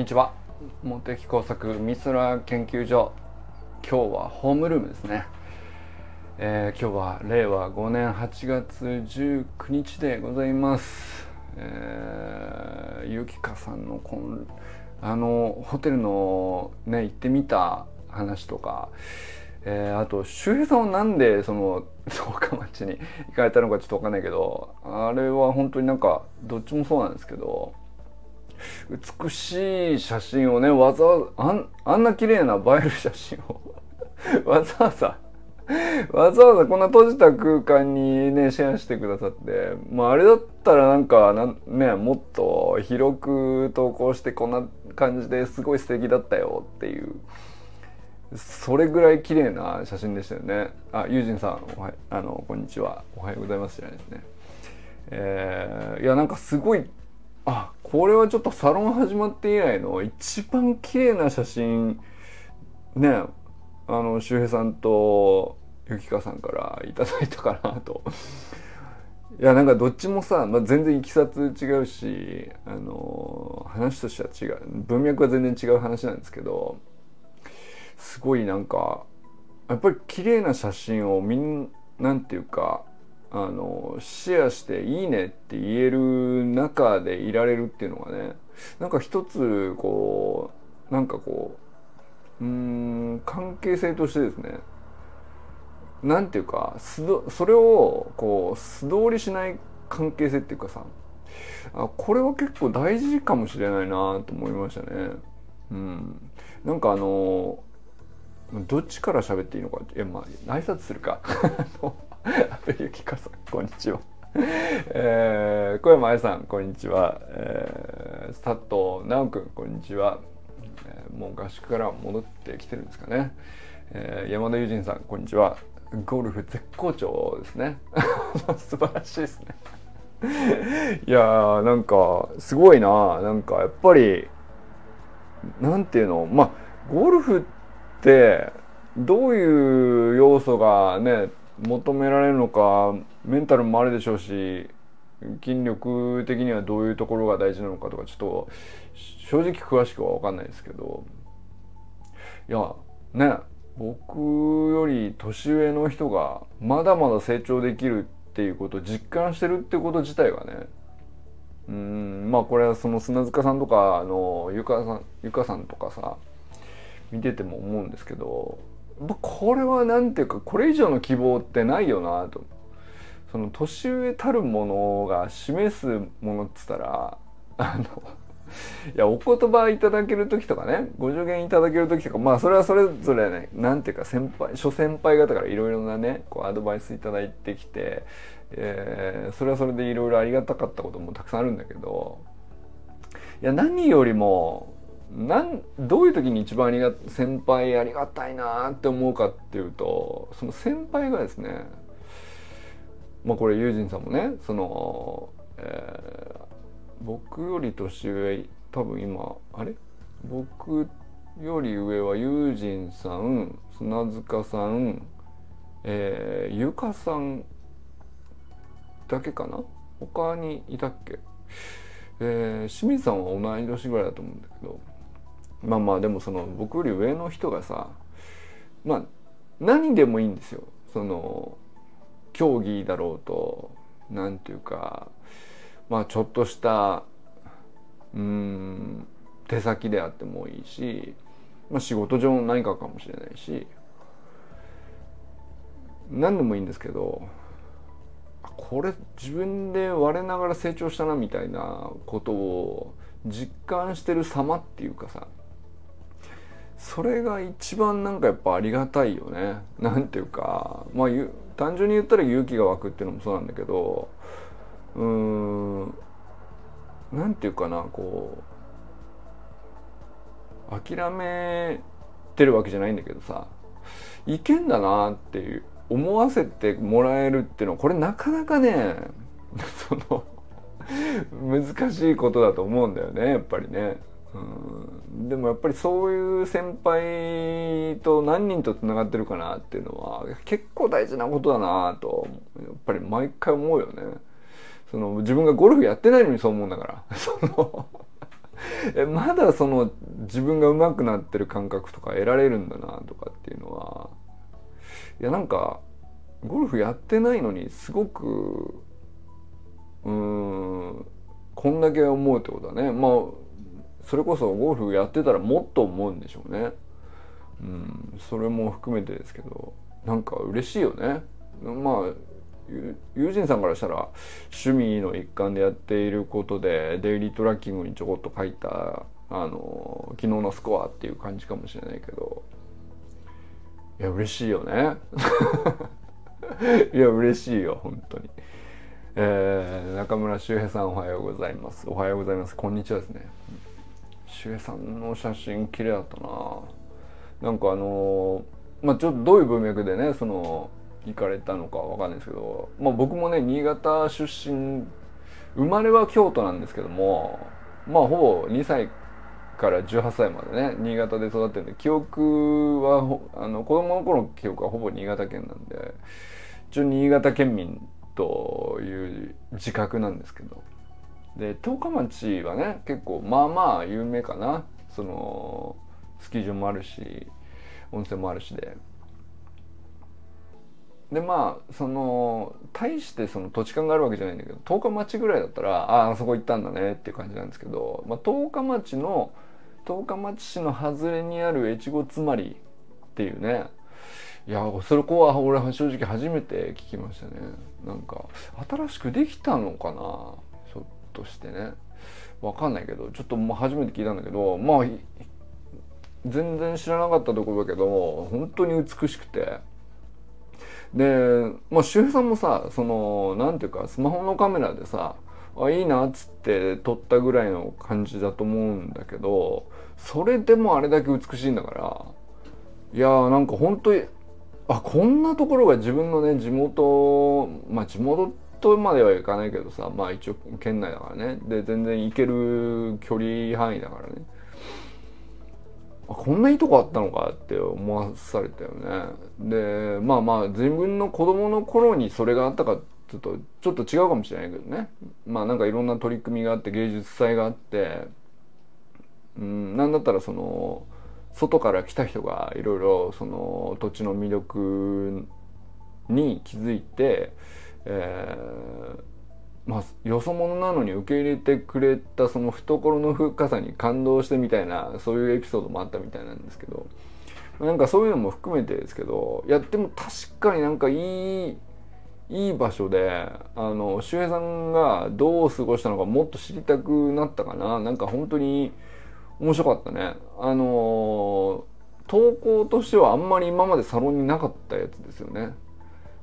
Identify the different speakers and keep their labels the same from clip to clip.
Speaker 1: にちは。茂木工作美空研究所。今日はホームルームですね、えー、今日は令和5年8月19日でございます。えー、ゆきかさんのこんあのホテルのね行ってみた話とか。えー、あと周平さんはなんでその十日町に行かれたのかちょっと分かんないけどあれは本当になんかどっちもそうなんですけど美しい写真をねわざわざあんあんな綺麗な映える写真を わざわざわざわざこんな閉じた空間にねシェアしてくださってまああれだったらなんかなんねもっと広く投稿してこんな感じですごい素敵だったよっていうそれぐらい綺麗な写真でしたよね。あユージンさんおはあのこんにちは。おはようございますじゃないですね。えー、いやなんかすごいあこれはちょっとサロン始まって以来の一番綺麗な写真ねあの周平さんとゆきかさんからいただいたかなと。いやなんかどっちもさ、まあ、全然いきさつ違うしあの話としては違う文脈は全然違う話なんですけどすごいなんかやっぱり綺麗な写真をみんなんていうかあのシェアして「いいね」って言える中でいられるっていうのがねなんか一つこうなんかこううん関係性としてですねなんていうかそれをこう素通りしない関係性っていうかさあこれは結構大事かもしれないなと思いましたね。うん、なんかあのどっちから喋っていいのかいやまあ挨拶するか 阿部由紀香さんこんにちは。えー、小山愛さんこんにちは、えー、佐藤直君こんにちは、えー、もう合宿から戻ってきてるんですかね、えー、山田友人さんこんにちは。ゴルフ絶好調ですね。素晴らしいですね。いやーなんかすごいな。なんかやっぱりなんていうの？まあゴルフってどういう要素がね求められるのかメンタルもあるでしょうし筋力的にはどういうところが大事なのかとかちょっと正直詳しくは分かんないですけど。いやね僕より年上の人がまだまだ成長できるっていうことを実感してるってこと自体がねうんまあこれはその砂塚さんとかあのゆかさんゆかさんとかさ見てても思うんですけどこれは何ていうかこれ以上の希望ってないよなと。その年上たるものが示すものっつったらあのいやお言葉いただける時とかねご助言いただける時とかまあそれはそれぞれね何ていうか先輩諸先輩方からいろいろなねこうアドバイスいただいてきて、えー、それはそれでいろいろありがたかったこともたくさんあるんだけどいや何よりもなんどういう時に一番ありが先輩ありがたいなって思うかっていうとその先輩がですねまあこれユージンさんもねその、えー、僕より年上多分今あれ？僕より上はユージンさん砂塚さんえー、ゆかさんだけかな？他にいたっけ？えー、清水さんは同い年ぐらいだと思うんだけど。まあまあでもその僕より上の人がさまあ何でもいいんですよ。その競技だろうと何ていうかまあちょっとしたうん手先であってもいいし、まあ、仕事上の何かかもしれないし何でもいいんですけどこれ自分で我ながら成長したなみたいなことを実感してる様っていうかさそれが一番なんかやっぱありがたいよね。なんていうかまあ単純に言ったら勇気が湧くっていうのもそうなんだけどうーんなんていうかなこう諦めてるわけじゃないんだけどさいけんだなっていう思わせてもらえるっていうのはこれなかなかね その難しいことだと思うんだよねやっぱりね。うんでもやっぱりそういう先輩と何人とつながってるかなっていうのは結構大事なことだなとやっぱり毎回思うよね。その自分がゴルフやってないのにそう思うんだから。そのまだその自分が上手くなってる感覚とか得られるんだなとかっていうのはいやなんかゴルフやってないのにすごくうんこんだけ思うってことだねまあそれこそゴルフやってたらもっと思うんでしょうね。うんそれも含めてですけどなんか嬉しいよね。まあ友人さんからしたら趣味の一環でやっていることでデイリートラッキングにちょこっと書いたあの昨日のスコアっていう感じかもしれないけど。いや嬉しいよね。いや嬉しいよ本当に。えー、中村修平さんおはようございます。おはようございます。こんにちはですね。修平さんの写真綺麗だったな。なんかあのまあちょっとどういう文脈でねその行かれたのかわかんないですけど、まあ、僕もね新潟出身。生まれは京都なんですけどもまあほぼ2歳から18歳までね新潟で育ってるんで記憶はあの子供の頃の記憶はほぼ新潟県なんで一応新潟県民という自覚なんですけど。で十日町はね結構まあまあ有名かな。そのスキー場もあるし温泉もあるしで。でまあその大してその土地勘があるわけじゃないんだけど十日町ぐらいだったらああそこ行ったんだねっていう感じなんですけど、まあ、十日町の十日町市の外れにある越後妻有っていうね。いやそれこは俺は正直初めて聞きましたね。なんか新しくできたのかな。としてね。わかんないけどちょっともう初めて聞いたんだけどまあ全然知らなかったところだけど本当に美しくて。でまあ周平さんもさそのなんていうかスマホのカメラでさあいいなっつって撮ったぐらいの感じだと思うんだけどそれでもあれだけ美しいんだからいやーなんか本当にあこんなところが自分のね地元まあ地元ってとまではいかないけどさまあ一応県内だからね。で全然行ける距離範囲だからね。こんないいとこあったのかって思わされたよね。でまあまあ自分の子供の頃にそれがあったかちょっとちょっと違うかもしれないけどね。まあなんかいろんな取り組みがあって芸術祭があってうんなんだったらその外から来た人がいろいろその土地の魅力に気づいて、えー、まあ、よそ者なのに受け入れてくれたその懐の深さに感動してみたいなそういうエピソードもあったみたいなんですけどなんかそういうのも含めてですけどいやでも確かになんかいいいい場所であの周平さんがどう過ごしたのかもっと知りたくなったかな。なんか本当に面白かったね。あの投稿としてはあんまり今までサロンになかったやつですよね。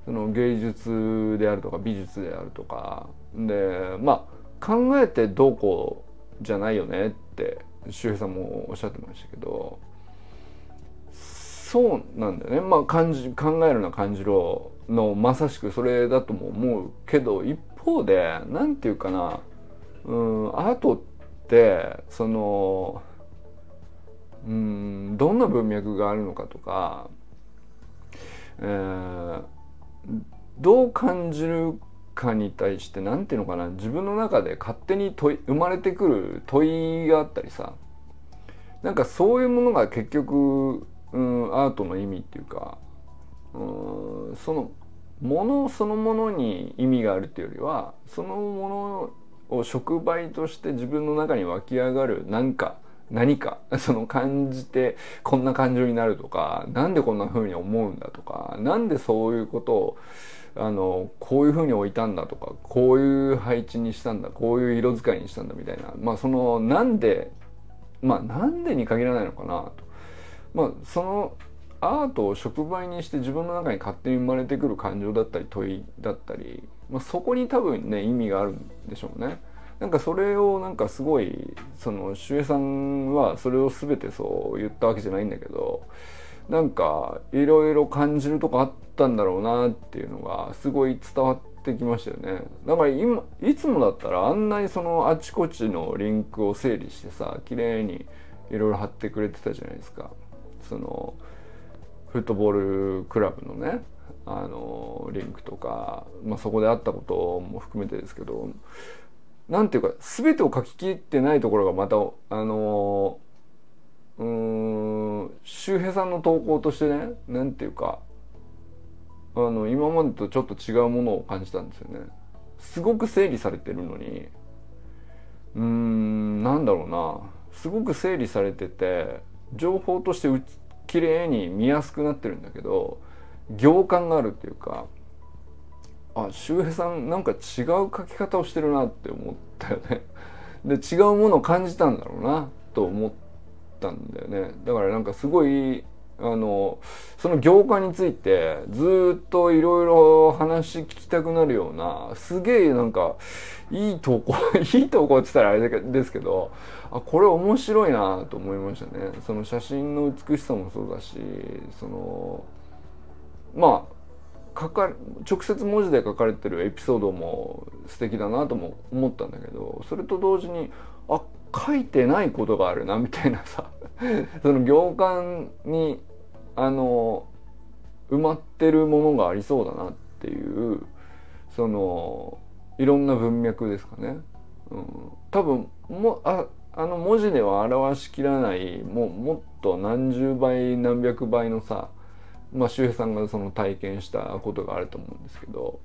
Speaker 1: その芸術であるとか美術であるとか。でまあ考えてどうこうじゃないよねって周平さんもおっしゃってましたけど。そうなんだよね。まあ感じ考えるな感じろのまさしくそれだとも思うけど一方で何て言うかな。うんアートってそのうんどんな文脈があるのかとか、えー、どう感じるかに対して何ていうのかな？自分の中で勝手に問い生まれてくる問いがあったりさ。なんかそういうものが結局、うん、アートの意味っていうか、うん、そのものそのものに意味があるっていうよりはそのものを触媒として自分の中に湧き上がる何か何か その感じてこんな感情になるとか何でこんな風に思うんだとか何でそういうことをあのこういう風に置いたんだとかこういう配置にしたんだこういう色使いにしたんだみたいなまあそのなんでまあなんでに限らないのかなとまあそのアートを触媒にして自分の中に勝手に生まれてくる感情だったり問いだったり、まあ、そこに多分ね意味があるんでしょうね。なんかそれをなんかすごいその守衛さんはそれを全てそう言ったわけじゃないんだけどなんかいろいろ感じるとこあったんだろうなっていうのがすごい伝わってきましたよね。だから今いつもだったらあんなにそのあちこちのリンクを整理してさ綺麗にいろいろ貼ってくれてたじゃないですか。そのフットボールクラブのねあのリンクとか、まあ、そこであったことも含めてですけどなんていうか全てを書き切ってないところがまたあのうーん周平さんの投稿としてねなんていうかあの今までとちょっと違うものを感じたんですよね。すごく整理されてるのにうーんなんだろうなすごく整理されてて情報として綺麗に見やすくなってるんだけど行間があるっていうかあ周平さんなんか違う書き方をしてるなって思ったよね。で違うものを感じたんだろうなと思ったんだよね。だからなんかすごいあのその業界についてずっといろいろ話聞きたくなるようなすげえなんかいい投稿 いい投稿って言ったらあれですけどあこれ面白いなと思いましたねその写真の美しさもそうだしそのまあ書か直接文字で書かれてるエピソードも素敵だなとも思ったんだけどそれと同時にあ書いてないことがあるなみたいなさ その行間にあの埋まってるものがありそうだなっていうそのいろんな文脈ですかね。うん、多分もああの文字では表しきらないもうもっと何十倍何百倍のさまあ周平さんがその体験したことがあると思うんですけど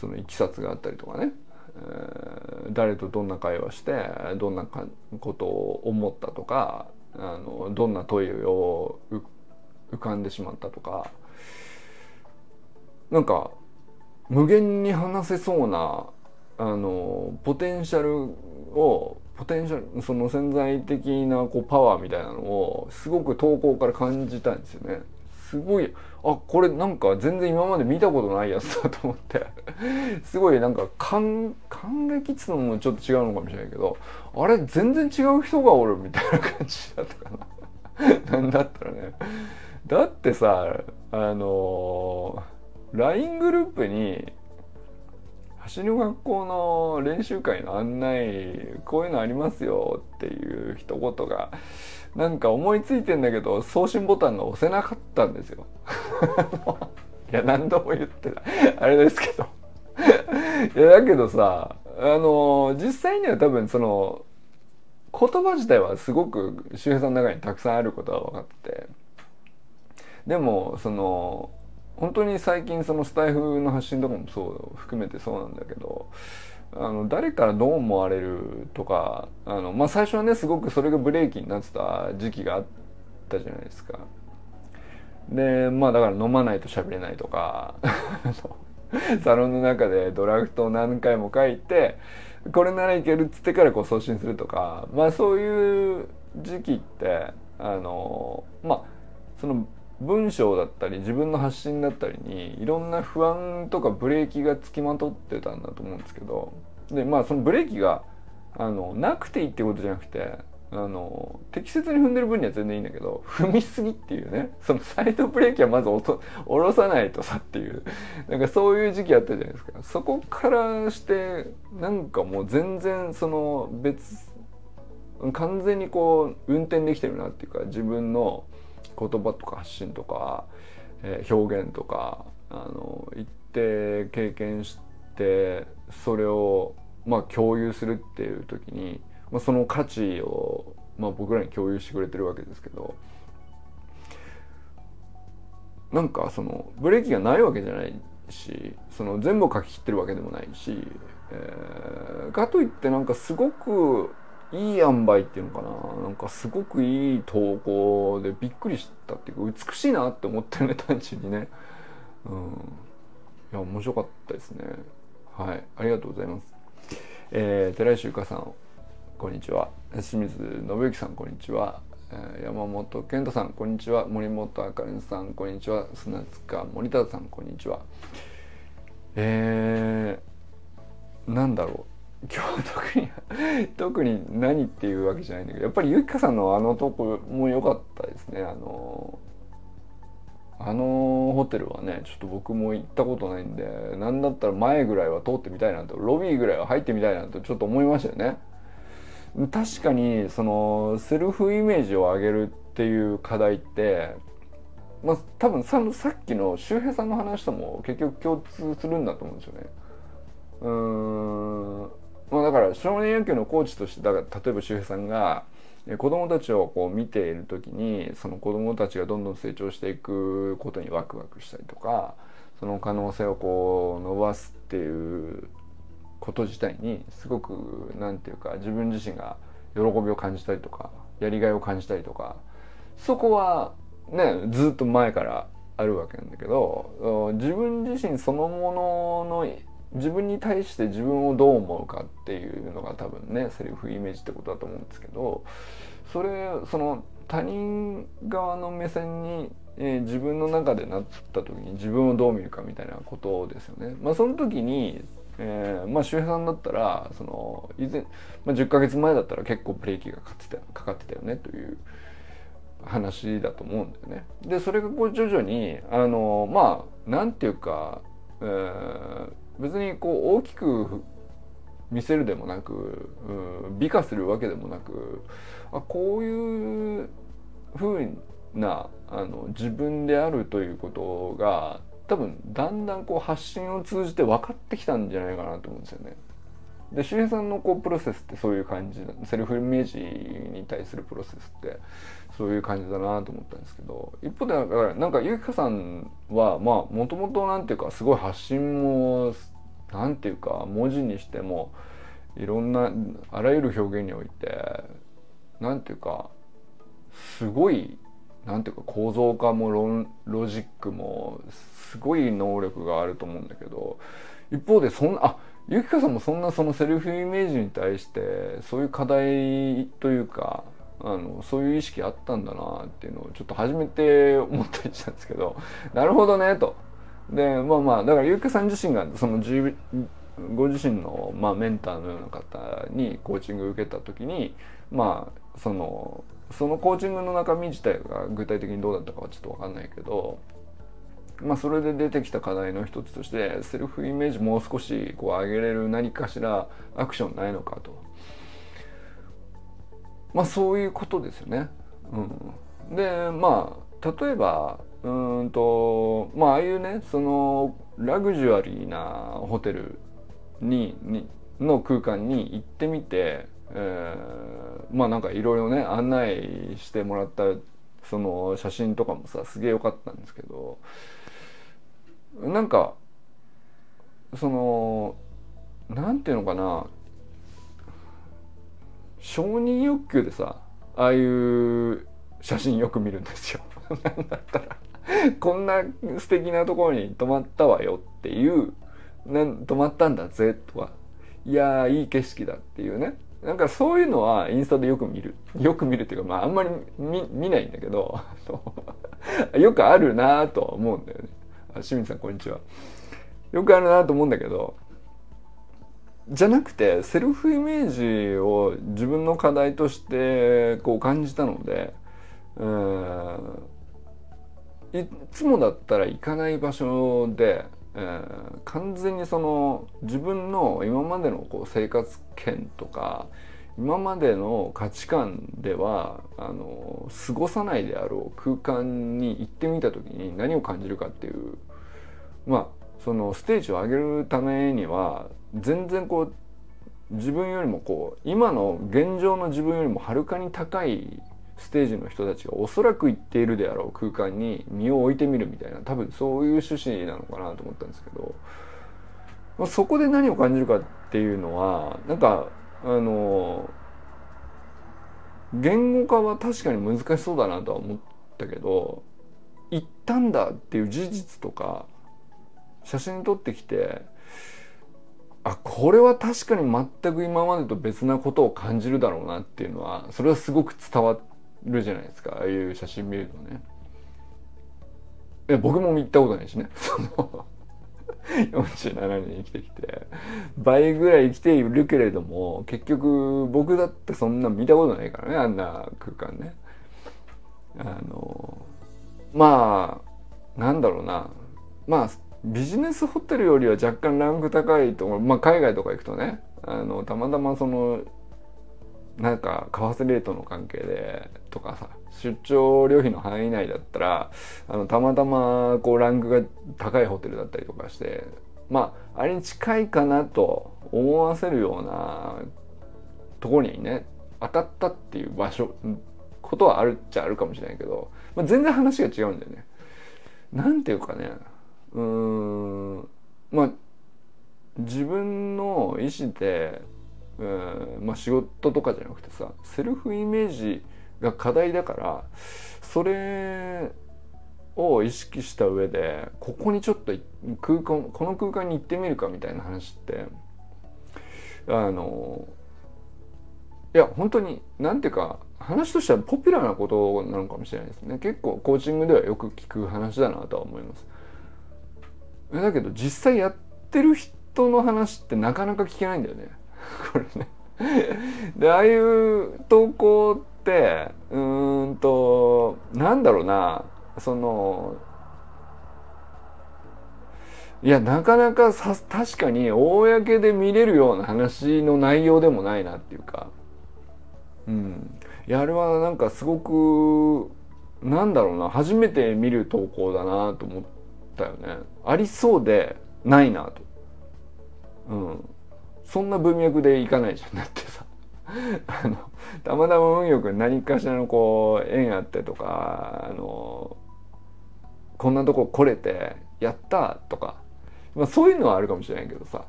Speaker 1: そのいきさつがあったりとかね、えー、誰とどんな会話してどんなかことを思ったとかあのどんな問いを浮かんでしまったとかなんか無限に話せそうなあのポテンシャルをポテンシャルその潜在的なこうパワーみたいなのをすごく投稿から感じたんですよね。すごいあこれなんか全然今まで見たことないやつだと思って。すごいなんか感感激っつうのもちょっと違うのかもしれないけどあれ全然違う人がおるみたいな感じだったかな。なんだったらね。だってさあの LINE グループに走りの学校の練習会の案内こういうのありますよっていう一言がなんか思いついてんだけど送信ボタンが押せなかったんですよ。いや何度も言ってたあれですけど。いやだけどさあの実際には多分その言葉自体はすごく周平さんの中にたくさんあることは分かって。でもその本当に最近そのスタイフの発信とかもそう含めてそうなんだけどあの誰からどう思われるとかあの、まあ、最初はねすごくそれがブレーキになってた時期があったじゃないですか。でまあだから飲まないと喋れないとか サロンの中でドラフトを何回も書いてこれならいけるっつってからこう送信するとかまあそういう時期ってあのまあその文章だったり自分の発信だったりにいろんな不安とかブレーキがつきまとってたんだと思うんですけどでまあそのブレーキがあのなくていいってことじゃなくてあの適切に踏んでる分には全然いいんだけど踏みすぎっていうねそのサイドブレーキはまず下ろさないとさっていうなんかそういう時期あったじゃないですか。そこからしてなんかもう全然その別完全にこう運転できてるなっていうか自分の言葉とか発信とか、えー、表現とかあの言って経験してそれをまあ共有するっていう時に、まあ、その価値を、まあ、僕らに共有してくれてるわけですけどなんかそのブレーキがないわけじゃないしその全部書き切ってるわけでもないし、えー、かといってなんかすごくいい塩梅っていうのかな？なんかすごくいい投稿でびっくりしたっていうか美しいなって思ってるね単純にね。うん。いや面白かったですね。はい。ありがとうございます。えー、寺石ゆかさんこんにちは。清水信之さんこんにちは、山本健太さんこんにちは。森本あかりさんこんにちは。砂塚森田さんこんにちは。えー、なんだろう。今日特に 特に何っていうわけじゃないんだけどやっぱりゆきかさんのあのとこも良かったですね。あのあのホテルはねちょっと僕も行ったことないんで何だったら前ぐらいは通ってみたいなとロビーぐらいは入ってみたいなとちょっと思いましたよね。確かにそのセルフイメージを上げるっていう課題ってまあ多分ささっきの周平さんの話とも結局共通するんだと思うんですよね。うん。まあだから少年野球のコーチとしてだから例えば周平さんが子供たちをこう見ている時にその子供たちがどんどん成長していくことにワクワクしたりとかその可能性をこう伸ばすっていうこと自体にすごく何て言うか自分自身が喜びを感じたりとかやりがいを感じたりとかそこはねずっと前からあるわけなんだけど自分自身そのものの自分に対して自分をどう思うかっていうのが多分ねセルフイメージってことだと思うんですけどそれその他人側の目線に、えー、自分の中でなった時に自分をどう見るかみたいなことですよね。まあ、その時にえー、まあ周平さんだったらその以前、まあ、10ヶ月前だったら結構ブレーキがかかってたかかってたよねという話だと思うんだよね。でそれがこう徐々にあのまあなんていうか、えー、別にこう大きく見せるでもなく、うん、美化するわけでもなくあこういうふうなあの自分であるということが多分だんだんこう発信を通じて分かってきたんじゃないかなと思うんですよね。で周平さんのこうプロセスってそういう感じセルフイメージに対するプロセスってそういう感じだなと思ったんですけど一方でだからなんかゆきかさんはまあもともとなんていうかすごい発信もなんていうか文字にしてもいろんなあらゆる表現においてなんていうかすごいなんていうか構造化もロジックもすごい能力があると思うんだけど一方でそんなあゆきかさんもそんなそのセルフイメージに対してそういう課題というかあのそういう意識あったんだなっていうのをちょっと初めて思ったりしたんですけど なるほどねと。でまあまあだからゆきかさん自身がそのご自身の、まあ、メンターのような方にコーチングを受けた時にまあそのそのコーチングの中身自体が具体的にどうだったかはちょっと分かんないけどまあ、それで出てきた課題の一つとしてセルフイメージもう少しこう上げれる何かしらアクションないのかとまあそういうことですよね。うん、でまあ例えばうんとまあああいうねそのラグジュアリーなホテルににの空間に行ってみて、えー、まあなんかいろいろね案内してもらったその写真とかもさすげえ良かったんですけどなんかそのなんていうのかな。承認欲求でさああいう写真よく見るんですよ。なんだったら。こんな素敵なところに泊まったわよっていうなん泊まったんだぜとか。いやーいい景色だっていうね。なんかそういうのはインスタでよく見る。よく見るっていうかまああんまり見見ないんだけど。よくあるなとは思うんだよね。清水さんこんにちは。よくあるなと思うんだけどじゃなくてセルフイメージを自分の課題としてこう感じたのでいつもだったら行かない場所で、完全にその自分の今までのこう生活圏とか今までの価値観ではあの過ごさないであろう空間に行ってみた時に何を感じるかっていうまあそのステージを上げるためには全然こう自分よりもこう今の現状の自分よりもはるかに高いステージの人たちがおそらく行っているであろう空間に身を置いてみるみたいな多分そういう趣旨なのかなと思ったんですけど、まあ、そこで何を感じるかっていうのはなんかあの言語化は確かに難しそうだなとは思ったけど行ったんだっていう事実とか写真撮ってきてあこれは確かに全く今までと別なことを感じるだろうなっていうのはそれはすごく伝わるじゃないですかああいう写真見るとね。僕も行ったことないしね。その47年生きてきて倍ぐらい生きているけれども結局僕だってそんな見たことないからねあんな空間ねあのまあなんだろうなまあビジネスホテルよりは若干ランク高いと思う。まあ海外とか行くとね。あのたまたまそのなんか為替レートの関係でとかさ出張料費の範囲内だったらあのたまたまこうランクが高いホテルだったりとかしてまああれに近いかなと思わせるようなところにね当たったっていう場所ことはあるっちゃあるかもしれないけど、まあ、全然話が違うんだよね。なんていうかね。うーん。まあ自分の意思で、うんまあ、仕事とかじゃなくてさセルフイメージが課題だからそれを意識した上でここにちょっと空間この空間に行ってみるかみたいな話ってあのいや本当に何ていうか話としてはポピュラーなことなのかもしれないですね。結構コーチングではよく聞く話だなとは思います。だけど実際やってる人の話ってなかなか聞けないんだよね。これね。でああいう投稿ってうーんとなんだろうな。そのいやなかなかさ確かに公で見れるような話の内容でもないなっていうか。うん。いやあれはなんかすごくなんだろうな。初めて見る投稿だなと思って。たよね。ありそうでないなと。うん。そんな文脈でいかないじゃんだってさ。あのたまたま運よく何かしらのこう縁あってとかあのこんなとこ来れてやったとか、まあ、そういうのはあるかもしれないけどさ。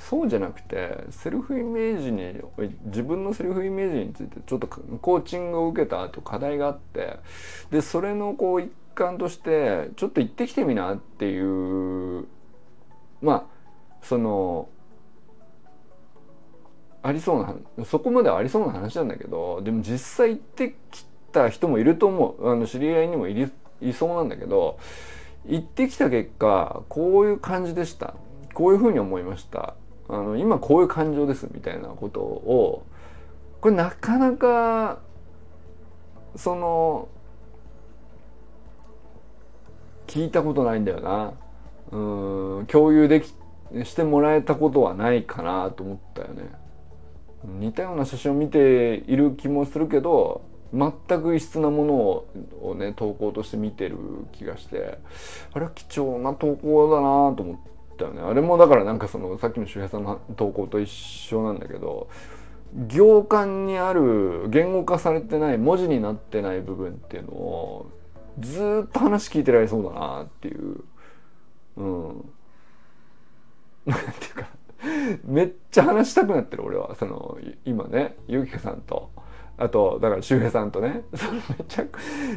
Speaker 1: そうじゃなくてセルフイメージに自分のセルフイメージについてちょっとコーチングを受けた後課題があってでそれのこう一環としてちょっと行ってきてみなっていうまあそのありそうなそこまではありそうな話なんだけどでも実際行ってきた人もいると思うあの知り合いにもいいそうなんだけど行ってきた結果こういう感じでしたこういうふうに思いました。あの今こういう感情ですみたいなことをこれなかなかその聞いたことないんだよな。うん共有できしてもらえたことはないかなと思ったよね。似たような写真を見ている気もするけど全く異質なものをね投稿として見てる気がしてあれは貴重な投稿だなと思ったよね。あれもだからなんかそのさっきの周平さんの投稿と一緒なんだけど行間にある言語化されてない文字になってない部分っていうのをずっと話聞いてられそうだなっていう。うん。なんていうかめっちゃ話したくなってる俺は。その今ね。ゆきかさんと。あとだから周平さんとね。そのめちゃ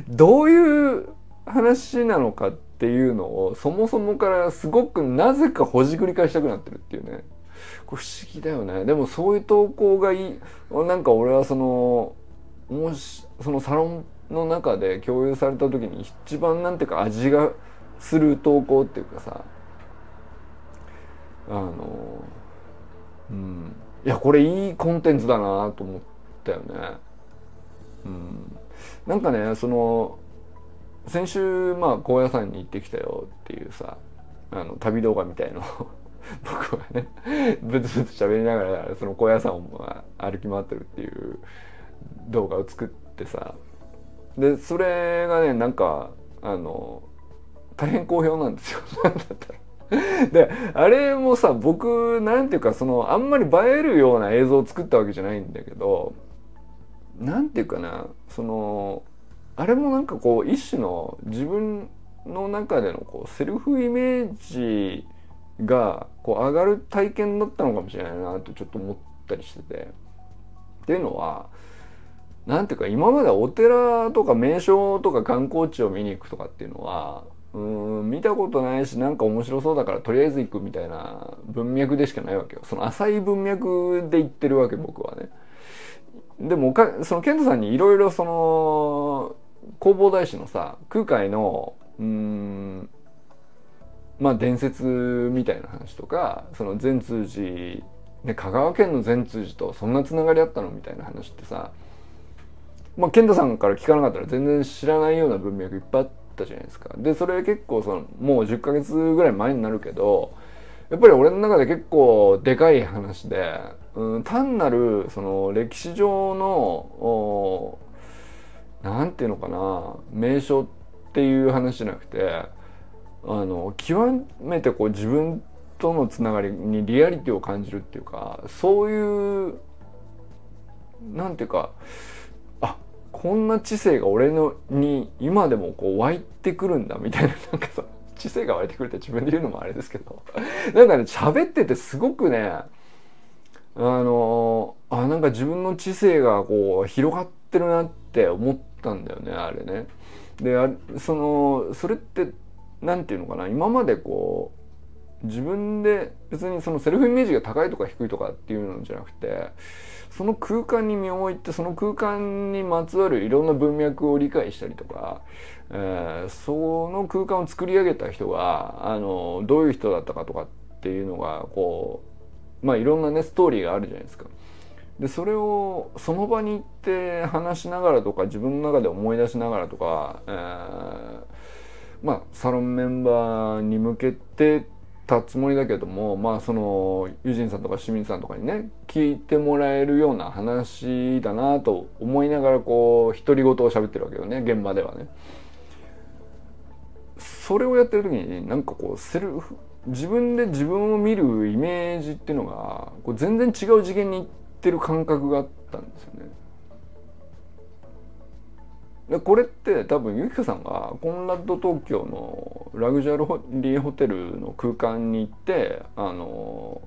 Speaker 1: どういう話なのかっていうのをそもそもからすごくなぜかほじくり返したくなってるっていうね。これ不思議だよね。でもそういう投稿がいい。なんか俺はそのもしそのサロンの中で共有された時に一番なんていうか味がする投稿っていうかさあのうんいやこれいいコンテンツだなと思ったよね。うん、なんかねその先週まあ高野山に行ってきたよっていうさあの旅動画みたいの 僕はねブツブツ喋りながらその高野山を歩き回ってるっていう動画を作ってさでそれがねなんかあの大変好評なんですよ。であれもさ僕なんていうかそのあんまり映えるような映像を作ったわけじゃないんだけどなんていうかなそのあれもなんかこう一種の自分の中でのこうセルフイメージがこう上がる体験だったのかもしれないなとちょっと思ったりしてて。っていうのはなんていうか今までお寺とか名所とか観光地を見に行くとかっていうのはうん見たことないしなんか面白そうだからとりあえず行くみたいな文脈でしかないわけよ。その浅い文脈で言ってるわけ僕はね。でもその健太さんにいろいろその弘法大師のさ空海のうんまあ伝説みたいな話とかその善通寺ね、香川県の善通寺とそんなつながりあったのみたいな話ってさまあ健太さんから聞かなかったら全然知らないような文脈いっぱいあったじゃないですか。でそれ結構そのもう10ヶ月ぐらい前になるけどやっぱり俺の中で結構でかい話で、うん、単なるその歴史上の何て言うのかな名所っていう話じゃなくてあの極めてこう自分とのつながりにリアリティを感じるっていうかそういうなんていうかこんな知性が俺のに今でもこう湧いてくるんだみたいななんかさ知性が湧いてくるって自分で言うのもあれですけど なんかね喋っててすごくねあのあなんか自分の知性がこう広がってるなって思ったんだよねあれね。でそのそれって何て言うのかな今までこう自分で別にそのセルフイメージが高いとか低いとかっていうのじゃなくてその空間に身を置いてその空間にまつわるいろんな文脈を理解したりとか、えー、その空間を作り上げた人があのどういう人だったかとかっていうのがこうまあいろんなねストーリーがあるじゃないですか。でそれをその場に行って話しながらとか自分の中で思い出しながらとか、えー、まあサロンメンバーに向けてたつもりだけどもまあそのユジンさんとか清水さんとかにね聞いてもらえるような話だなと思いながらこう独り言を喋ってるわけよね現場ではね。それをやってる時になんかこうセルフ自分で自分を見るイメージっていうのがこう全然違う次元に行ってる感覚があったんですよね。でこれって多分ゆきかさんがコンラッド東京のラグジュアリーホテルの空間に行ってあの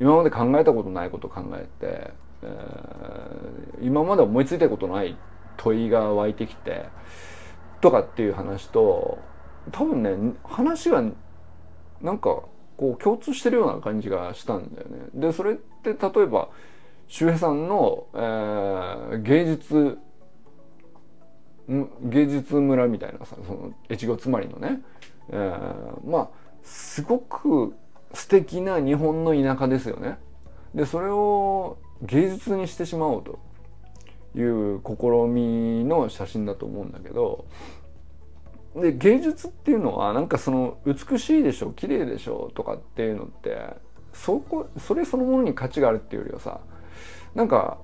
Speaker 1: 今まで考えたことないこと考えて、えー、今まで思いついたことない問いが湧いてきてとかっていう話と多分ね話がなんかこう共通してるような感じがしたんだよね。でそれって例えば周平さんの、えー、芸術芸術村みたいなさその越後妻有のね、えー、まあすごく素敵な日本の田舎ですよね。でそれを芸術にしてしまおうという試みの写真だと思うんだけどで芸術っていうのはなんかその美しいでしょ綺麗でしょとかっていうのってそこそれそのものに価値があるっていうよりはさなんか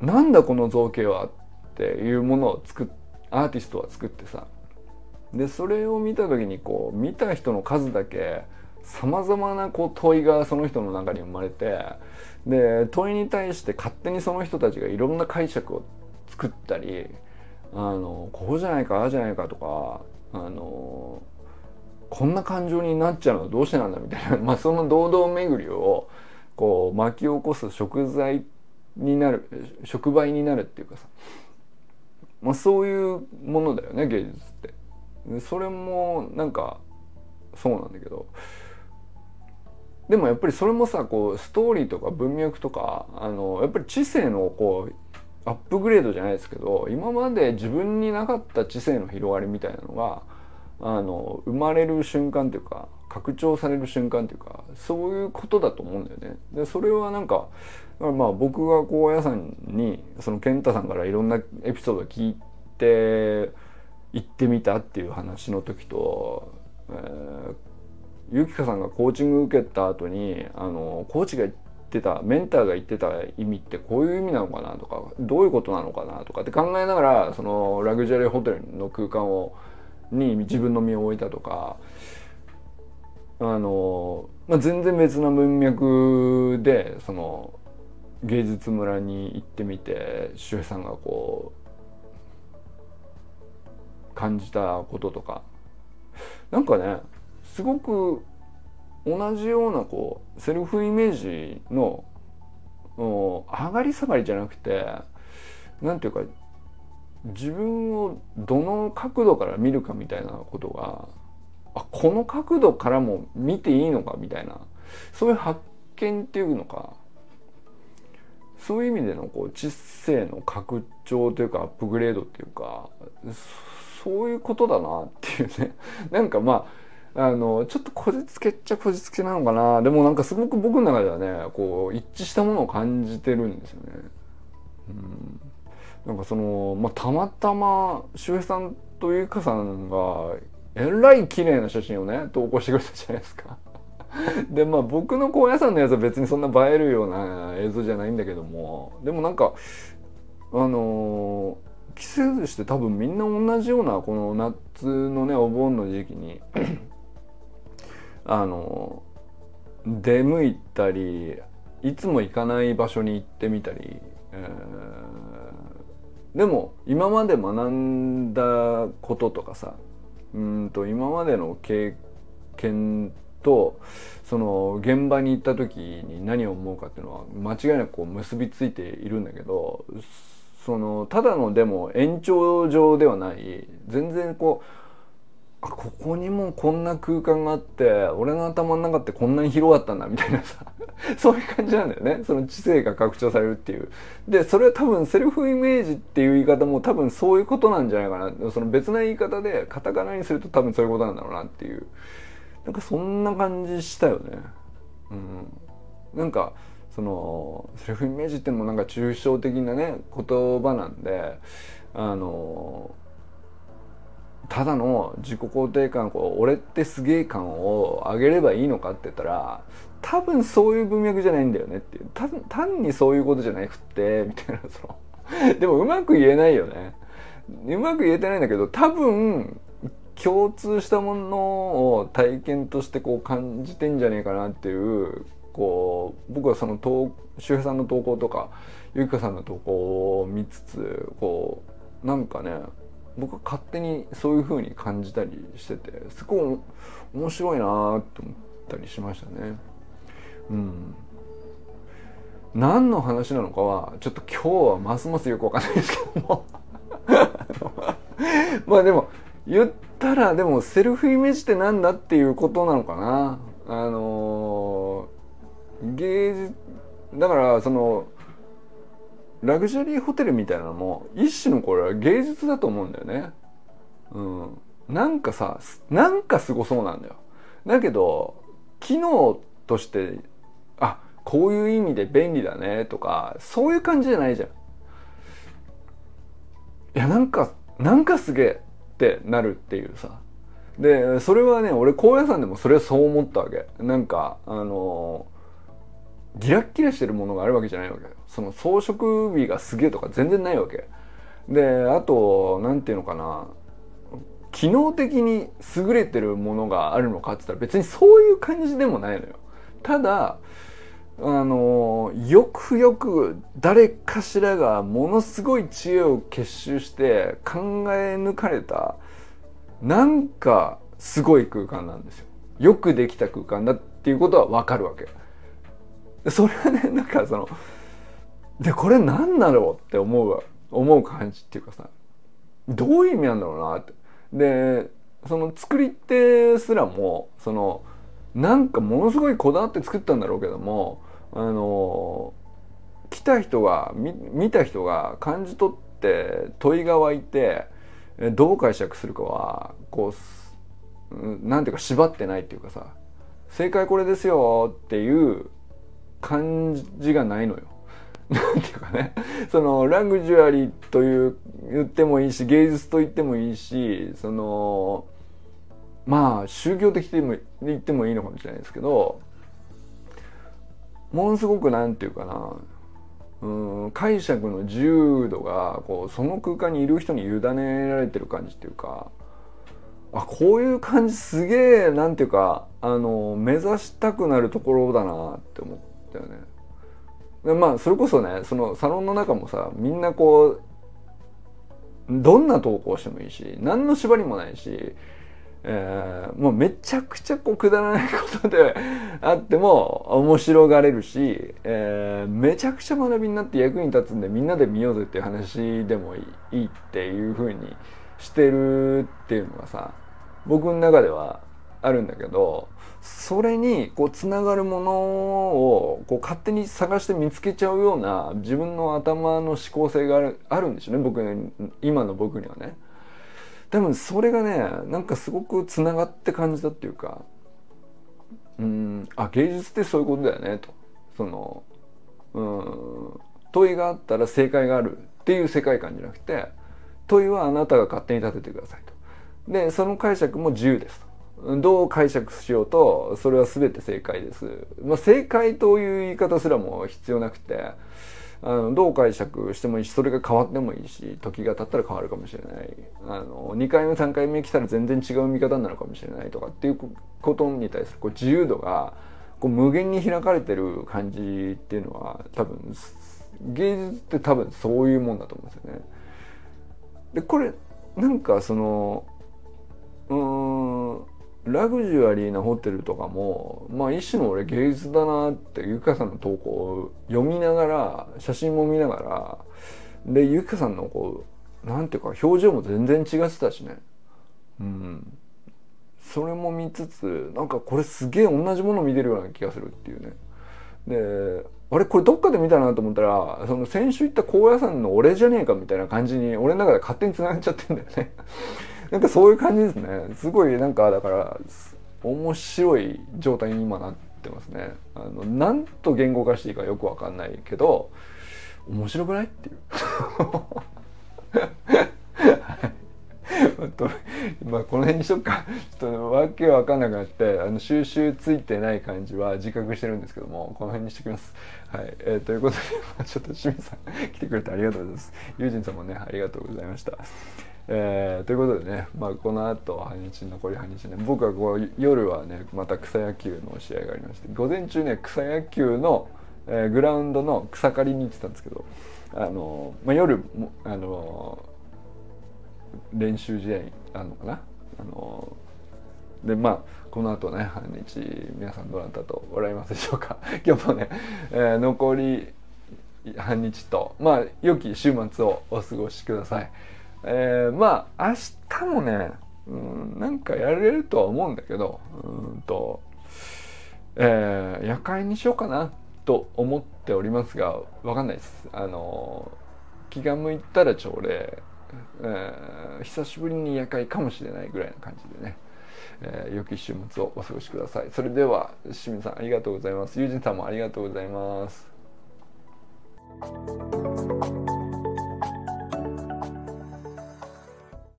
Speaker 1: なんだこの造形はっっていうものを作っアーティストは作ってさでそれを見た時にこう見た人の数だけさまざまなこう問いがその人の中に生まれてで問いに対して勝手にその人たちがいろんな解釈を作ったりあのこうじゃないかああじゃないかとかあのこんな感情になっちゃうのはどうしてなんだみたいな、まあ、その堂々巡りをこう巻き起こす食材になる触媒になるっていうかさ。まあ、そういうものだよね芸術ってそれもなんかそうなんだけどでもやっぱりそれもさこうストーリーとか文脈とかあのやっぱり知性のこうアップグレードじゃないですけど今まで自分になかった知性の広がりみたいなのがあの生まれる瞬間というか拡張される瞬間というかそういうことだと思うんだよね。でそれはなんかまあ僕がこう親さんにその健太さんからいろんなエピソード聞いて行ってみたっていう話の時と、えー、ゆきかさんがコーチング受けた後にあのコーチが言ってたメンターが言ってた意味ってこういう意味なのかなとかどういうことなのかなとかって考えながらそのラグジュアリーホテルの空間をに自分の身を置いたとかあの、まあ、全然別な文脈でその芸術村に行ってみて周平さんがこう感じたこととか。なんかねすごく同じようなこうセルフイメージの上がり下がりじゃなくて何ていうか自分をどの角度から見るかみたいなことがあこの角度からも見ていいのかみたいなそういう発見っていうのか。そういう意味でのこう知性の拡張というかアップグレードっていうかそういうことだなっていうね なんかまああのちょっとこじつけっちゃこじつけなのかなでもなんかすごく僕の中ではねこう一致したものを感じてるんですよね。うんなんかその、まあ、たまたま周平さんとゆかさんがえらい綺麗な写真をね投稿してくれたじゃないですか。でまあ僕の高野山のやつは別にそんな映えるような映像じゃないんだけども。でもなんかあのー、季節して多分みんな同じようなこの夏のねお盆の時期にあの出向いたりいつも行かない場所に行ってみたり、えー、でも今まで学んだこととかさうんと今までの経験とその現場に行った時に何を思うかっていうのは間違いなくこう結びついているんだけどそのただのでも延長上ではない全然こうあここにもこんな空間があって俺の頭の中ってこんなに広がったんだみたいなさ そういう感じなんだよね。その知性が拡張されるっていう。でそれは多分セルフイメージっていう言い方も多分そういうことなんじゃないかな。その別な言い方でカタカナにすると多分そういうことなんだろうなっていう。なんかそんな感じしたよね。うん。なんかそのセルフイメージってのもなんか抽象的なね言葉なんであのただの自己肯定感こう俺ってすげえ感を上げればいいのかって言ったら多分そういう文脈じゃないんだよねっていう。単にそういうことじゃなくってみたいなそのでもうまく言えないよね。うまく言えてないんだけど多分共通したものを体験としてこう感じてんじゃねえかなっていうこう僕はその周平さんの投稿とかゆきかさんの投稿を見つつこうなんかね僕は勝手にそういう風に感じたりしててすごい面白いなと思ったりしましたね。うん、何の話なのかはちょっと今日はますますよくわかんないですけども まあでも言ったらでもセルフイメージって何だっていうことなのかな。あのー、芸術だからそのラグジュアリーホテルみたいなのも一種のこれは芸術だと思うんだよね。うん。なんかさなんかすごそうなんだよ。だけど機能としてあこういう意味で便利だねとかそういう感じじゃないじゃん。いやなんかなんかすげえ。ってなるっていうさ。でそれはね俺高野山でもそれはそう思ったわけ。なんかあのギラッギラしてるものがあるわけじゃないわけ。その装飾美がすげえとか全然ないわけ。であと何て言うのかな。機能的に優れてるものがあるのかって言ったら別にそういう感じでもないのよ。ただあのよくよく誰かしらがものすごい知恵を結集して考え抜かれたなんかすごい空間なんですよ。よくできた空間だっていうことはわかるわけ。それはねなんかそのでこれ何だろうって思う思う感じっていうかさどういう意味なんだろうなって。でその作り手すらもそのなんかものすごいこだわって作ったんだろうけどもあの来た人が見た人が感じ取って問いが湧いてどう解釈するかはこうなんていうか縛ってないっていうかさ正解これですよっていう感じがないのよ。なんていうかねそのラグジュアリーという言ってもいいし芸術と言ってもいいしそのまあ宗教的に言ってもいいのかもしれないですけどものすごくなんていうかなうん解釈の自由度がこうその空間にいる人に委ねられてる感じっていうかあこういう感じすげえなんていうかあの目指したくなるところだなって思ったよね。でまあそれこそねそのサロンの中もさみんなこうどんな投稿してもいいし何の縛りもないしえー、もうめちゃくちゃこうくだらないことであっても面白がれるし、えー、めちゃくちゃ学びになって役に立つんでみんなで見ようぜっていう話でもいいっていう風にしてるっていうのがさ僕の中ではあるんだけどそれにこうつながるものをこう勝手に探して見つけちゃうような自分の頭の思考性があるあるんでしょうね僕今の僕にはね。多分それがねなんかすごくつながって感じたっていうかうんあ芸術ってそういうことだよねと。そのうん問いがあったら正解があるっていう世界観じゃなくて問いはあなたが勝手に立ててくださいと。でその解釈も自由ですと。どう解釈しようとそれは全て正解です、まあ、正解という言い方すらも必要なくてあのどう解釈してもいいしそれが変わってもいいし時が経ったら変わるかもしれないあの2回目3回目来たら全然違う見方になるかもしれないとかっていうことに対するこう自由度がこう無限に開かれてる感じっていうのは多分芸術って多分そういうもんだと思うんですよね。でこれなんかそのうんラグジュアリーなホテルとかもまあ一種の俺芸術だなってゆかさんの投稿を読みながら写真も見ながらでゆかさんのこうなんていうか表情も全然違ってたしね。うん。それも見つつなんかこれすげえ同じもの見てるような気がするっていうね。であれこれどっかで見たなと思ったらその先週行った高野山の俺じゃねえかみたいな感じに俺の中で勝手に繋がっちゃってんだよね。なんかそういう感じですねすごいなんかだから面白い状態に今なってますねあの何と言語化していいかよくわかんないけど面白くないっていう まあこの辺にしとくかちょっとわけわかんなくなってあの収集ついてない感じは自覚してるんですけどもこの辺にしときます。はい、えー、ということで、ちょっと清水さん来てくれてありがとうございます。友人さんもねありがとうございました。えー、ということでね、まあ、この後半日残り半日ね僕はこう夜はねまた草野球の試合がありまして午前中ね草野球の、えー、グラウンドの草刈りに行ってたんですけどあの、まあ、夜あの練習試合あるのかな？あのでまあこの後ね半日皆さんどなたと笑いますでしょうか？今日もね、えー、残り半日とまあ良き週末をお過ごしください。えー、まあ明日もね、うん、なんかやれるとは思うんだけどうんと、えー、夜会にしようかなと思っておりますがわかんないです。あの気が向いたら朝礼、えー、久しぶりに夜会かもしれないぐらいな感じでね。えー、良き週末をお過ごしください。それでは、清水さんありがとうございます。友人さんもありがとうございます。